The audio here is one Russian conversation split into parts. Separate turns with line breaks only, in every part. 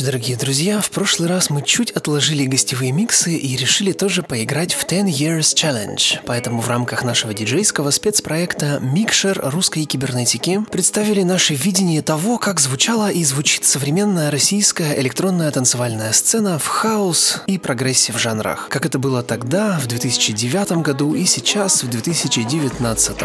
Ночи, дорогие друзья. В прошлый раз мы чуть отложили гостевые миксы и решили тоже поиграть в 10 Years Challenge. Поэтому в рамках нашего диджейского спецпроекта «Микшер русской кибернетики» представили наше видение того, как звучала и звучит современная российская электронная танцевальная сцена в house и progressive жанрах. Как это было тогда, в 2009 году и сейчас, в 2019.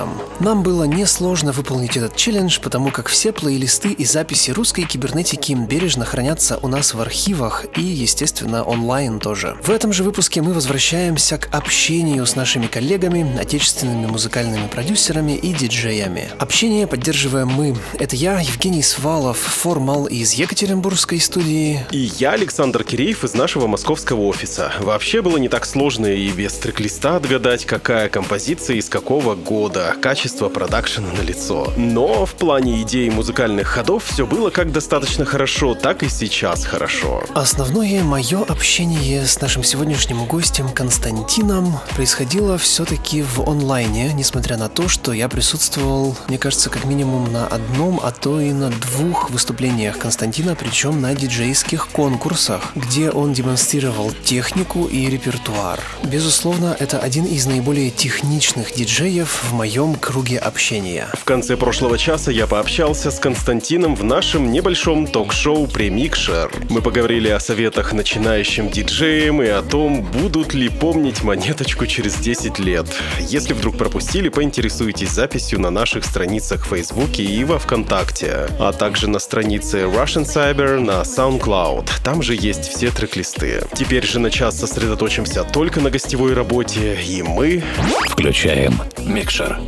Нам было несложно выполнить этот челлендж, потому как все плейлисты и записи русской кибернетики бережно хранятся у нас в архивах и, естественно, онлайн тоже. В этом же выпуске мы возвращаемся к общению с нашими коллегами, отечественными музыкальными продюсерами и диджеями. Общение поддерживаем мы. Это я, Евгений Свалов, формал из Екатеринбургской студии.
И я, Александр Киреев из нашего московского офиса. Вообще было не так сложно и без трек-листа отгадать, какая композиция из какого года. Качество продакшена на лицо. Но в плане идей музыкальных ходов все было как достаточно хорошо, так и сейчас хорошо.
Основное мое общение с нашим сегодняшним гостем Константином происходило все-таки в онлайне, несмотря на то, что я присутствовал, мне кажется, как минимум на одном, а то и на двух выступлениях Константина, причем на диджейских конкурсах, где он демонстрировал технику и репертуар. Безусловно, это один из наиболее техничных диджеев в моем круге общения.
В конце прошлого часа я пообщался с Константином в нашем небольшом ток-шоу «Премьер Микшер. Мы поговорили о советах начинающим диджеям и о том, будут ли помнить монеточку через 10 лет. Если вдруг пропустили, поинтересуйтесь записью на наших страницах в Фейсбуке и во Вконтакте, а также на странице Russian Cyber на SoundCloud. Там же есть все трек-листы. Теперь же на час сосредоточимся только на гостевой работе, и мы...
Включаем микшер.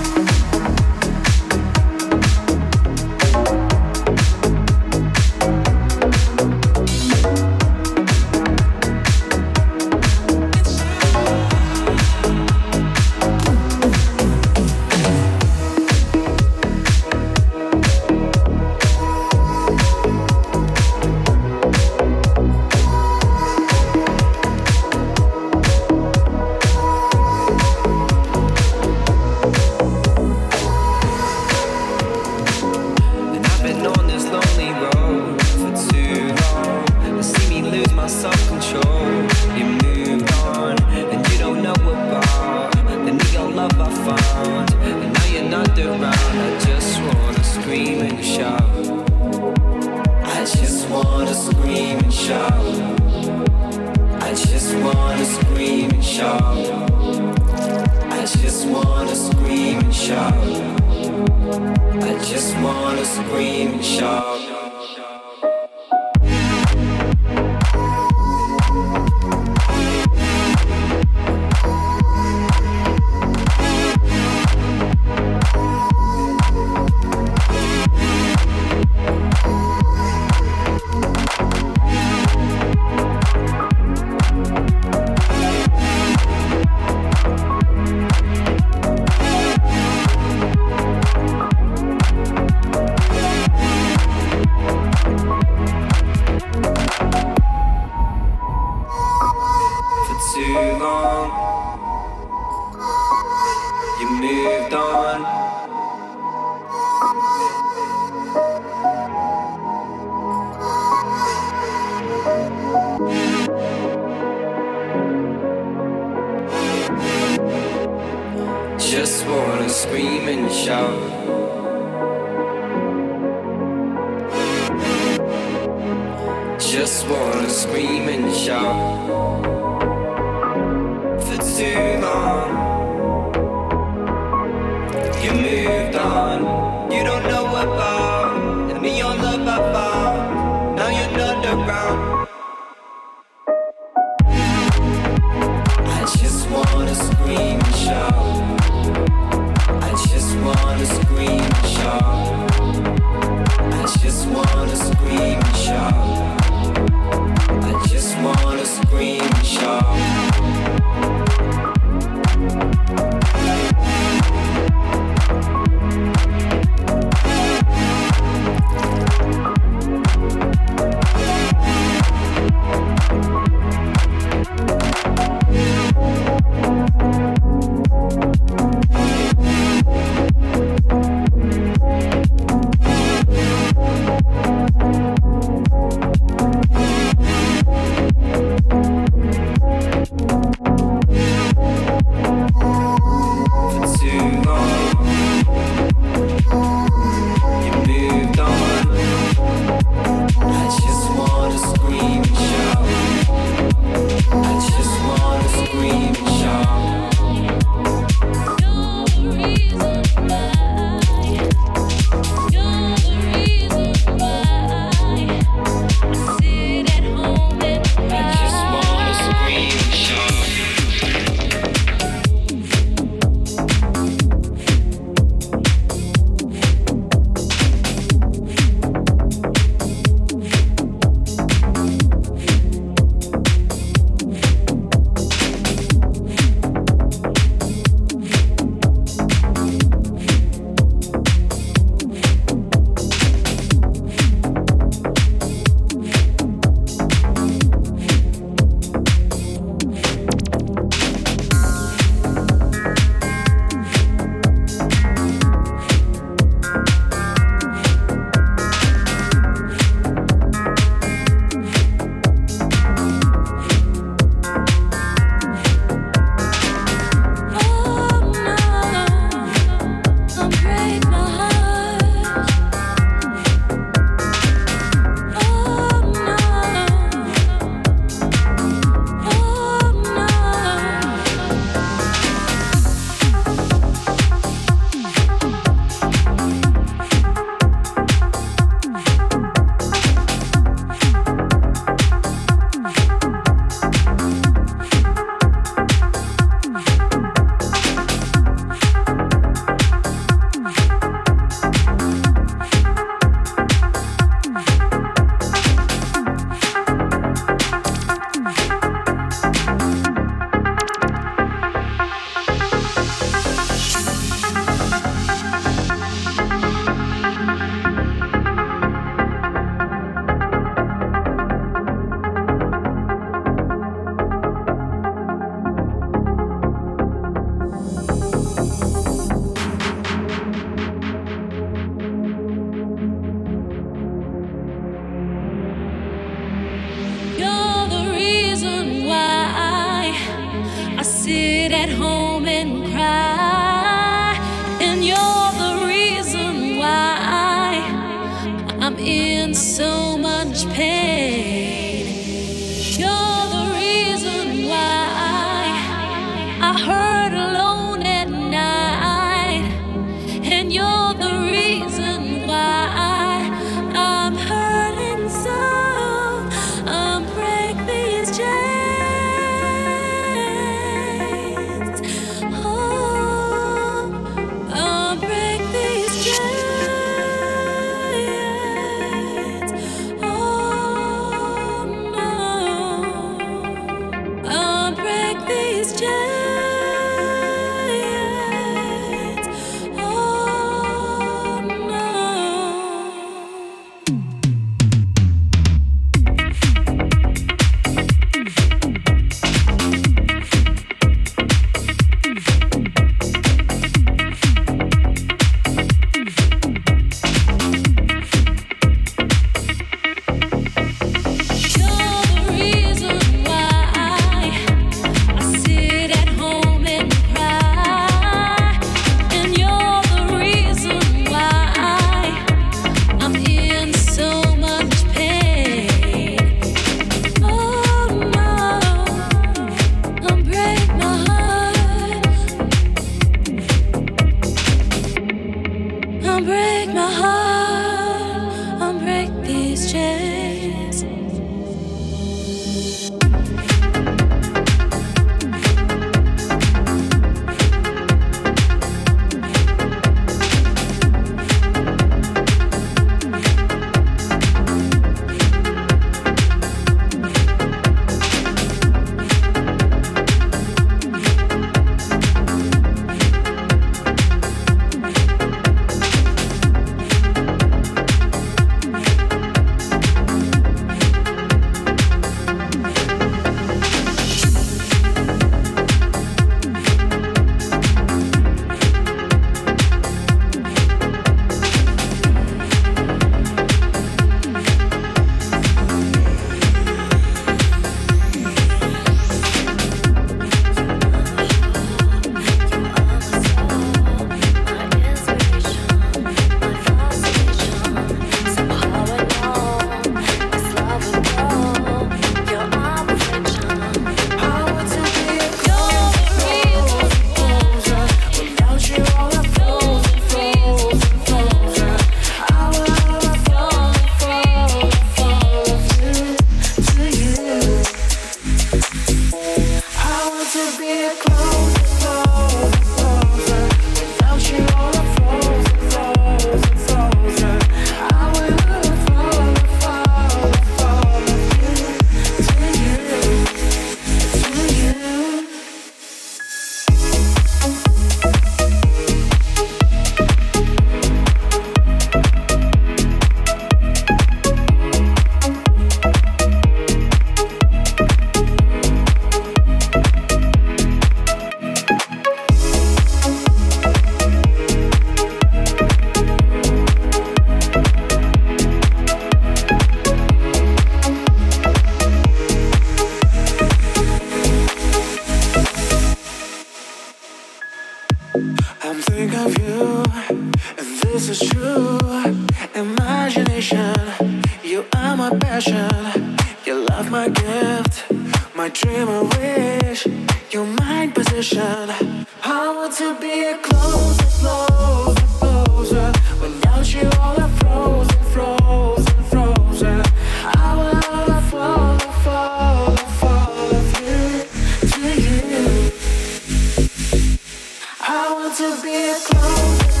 Oh,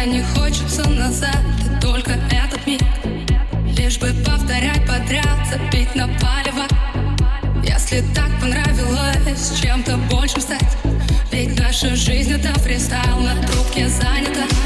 тебя не хочется назад только этот миг. Лишь бы повторять подряд Забить на палево.
Если так понравилось Чем-то большим стать. Ведь наша жизнь это фристайл На трубке занята.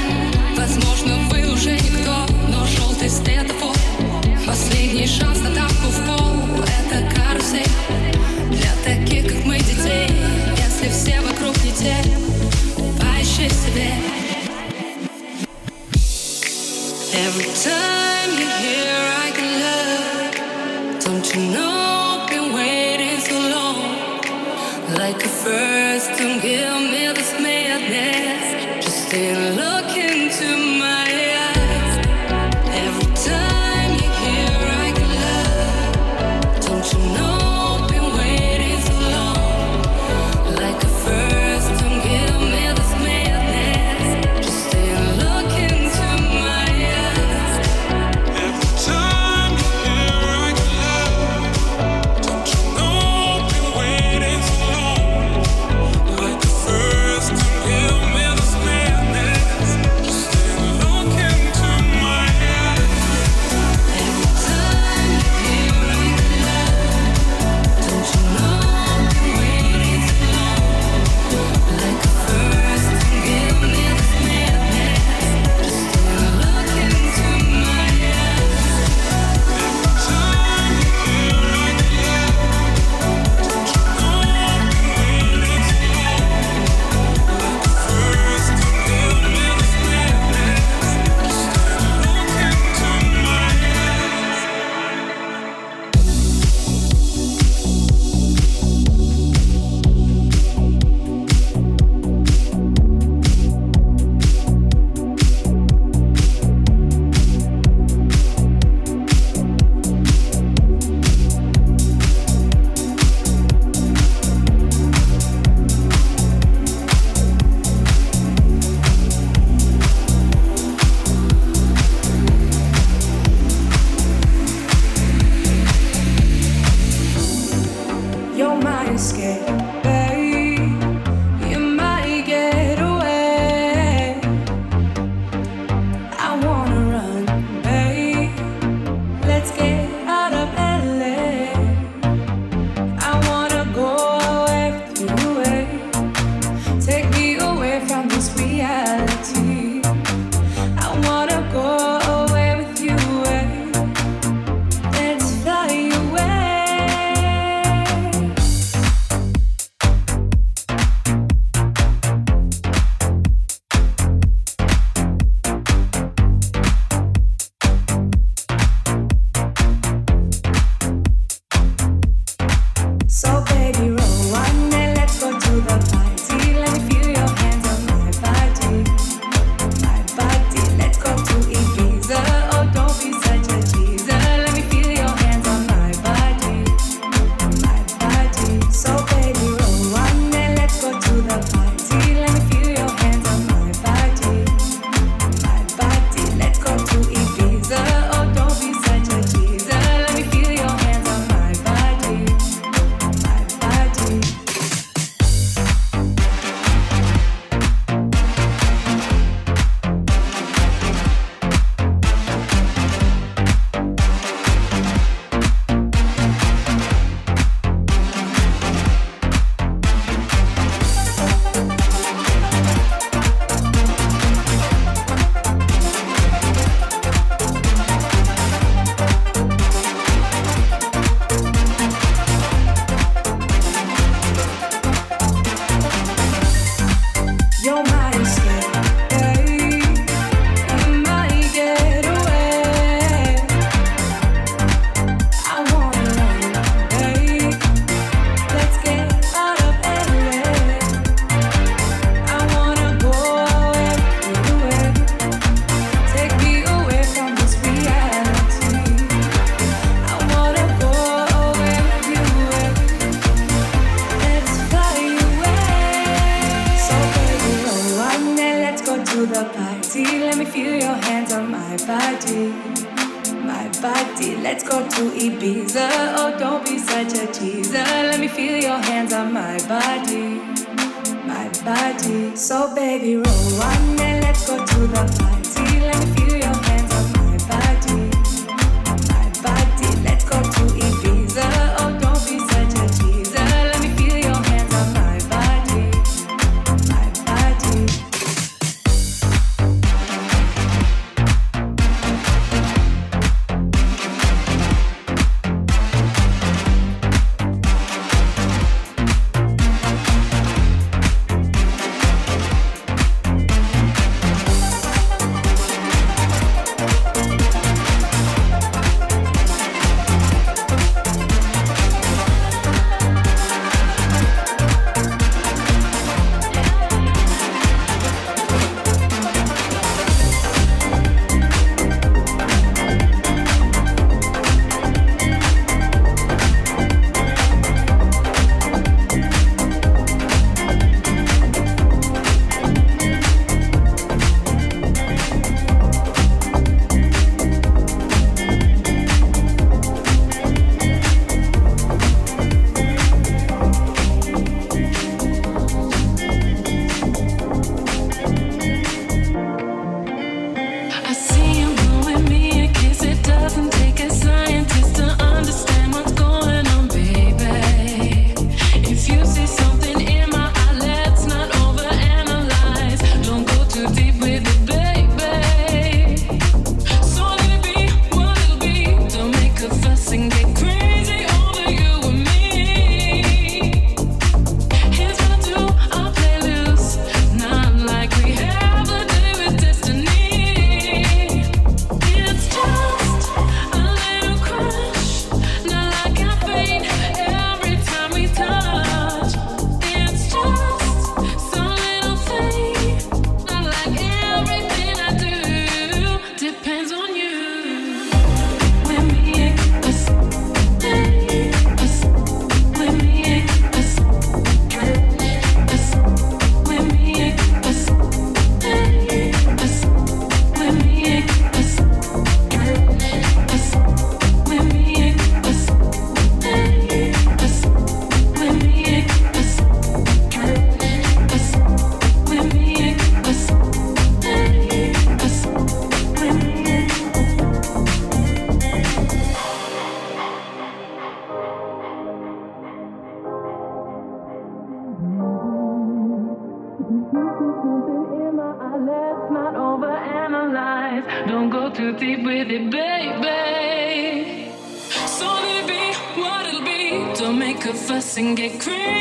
And
get
crazy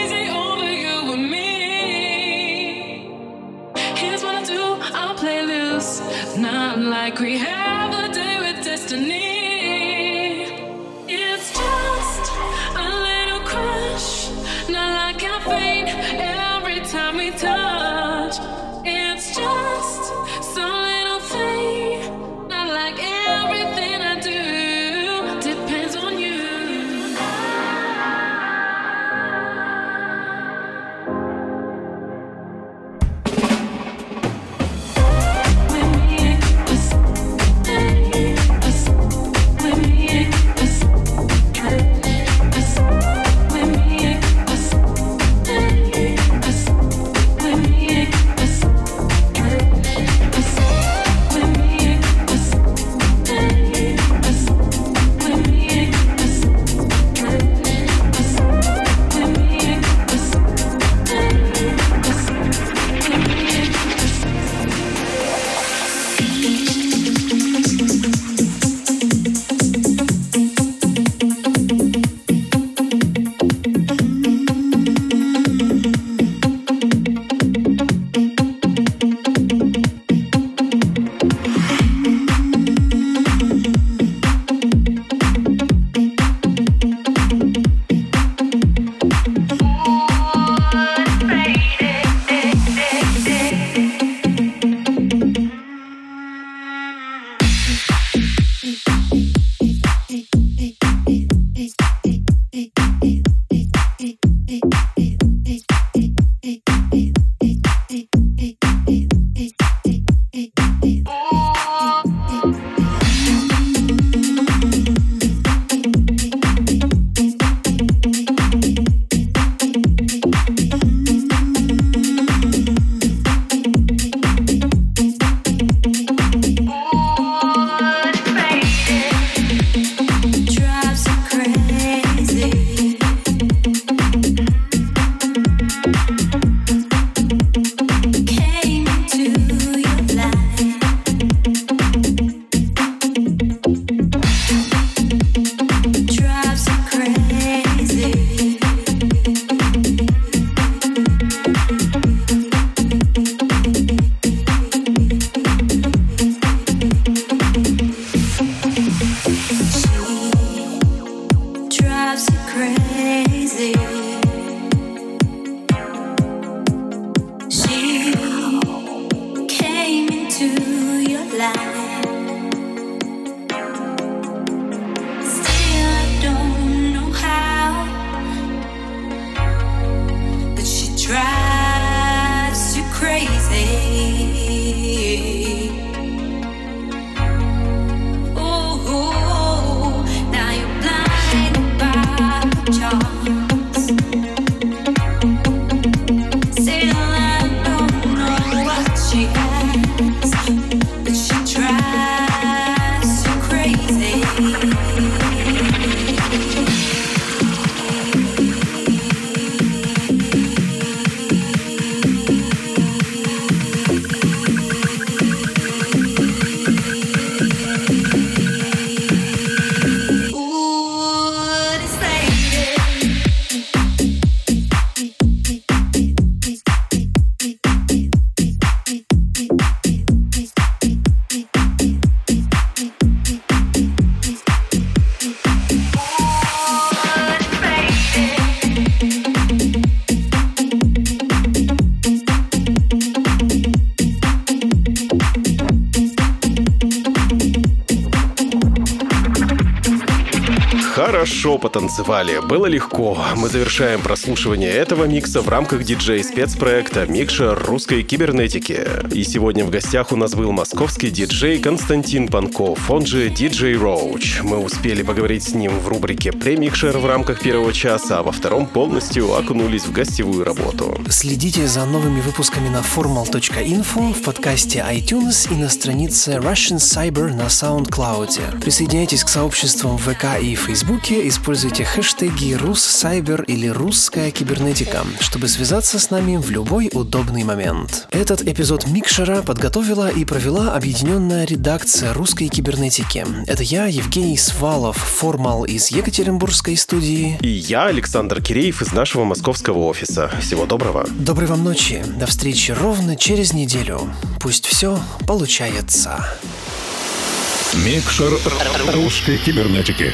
Хорошо потанцевали, было легко. Мы завершаем прослушивание этого микса в рамках диджей-спецпроекта «Микшер русской кибернетики». И сегодня в гостях у нас был московский диджей Константин Панков, он же диджей Роуч. Мы успели поговорить с ним в рубрике «Премикшер» в рамках первого часа, а во втором полностью окунулись в гостевую работу.
Следите за новыми выпусками на formal.info, в подкасте iTunes и на странице Russian Cyber на SoundCloud. Присоединяйтесь к сообществам в ВК и Фейсбуке и используйте хэштеги «Руссайбер» или «Русская кибернетика», чтобы связаться с нами в любой удобный момент. Этот эпизод Микшера подготовила и провела объединенная редакция русской кибернетики. Это я, Евгений Свалов, формал из Екатеринбургской студии.
И я, Александр Киреев из нашего московского офиса. Всего доброго.
Доброй вам ночи. До встречи ровно через неделю. Пусть все получается.
Микшер русской кибернетики.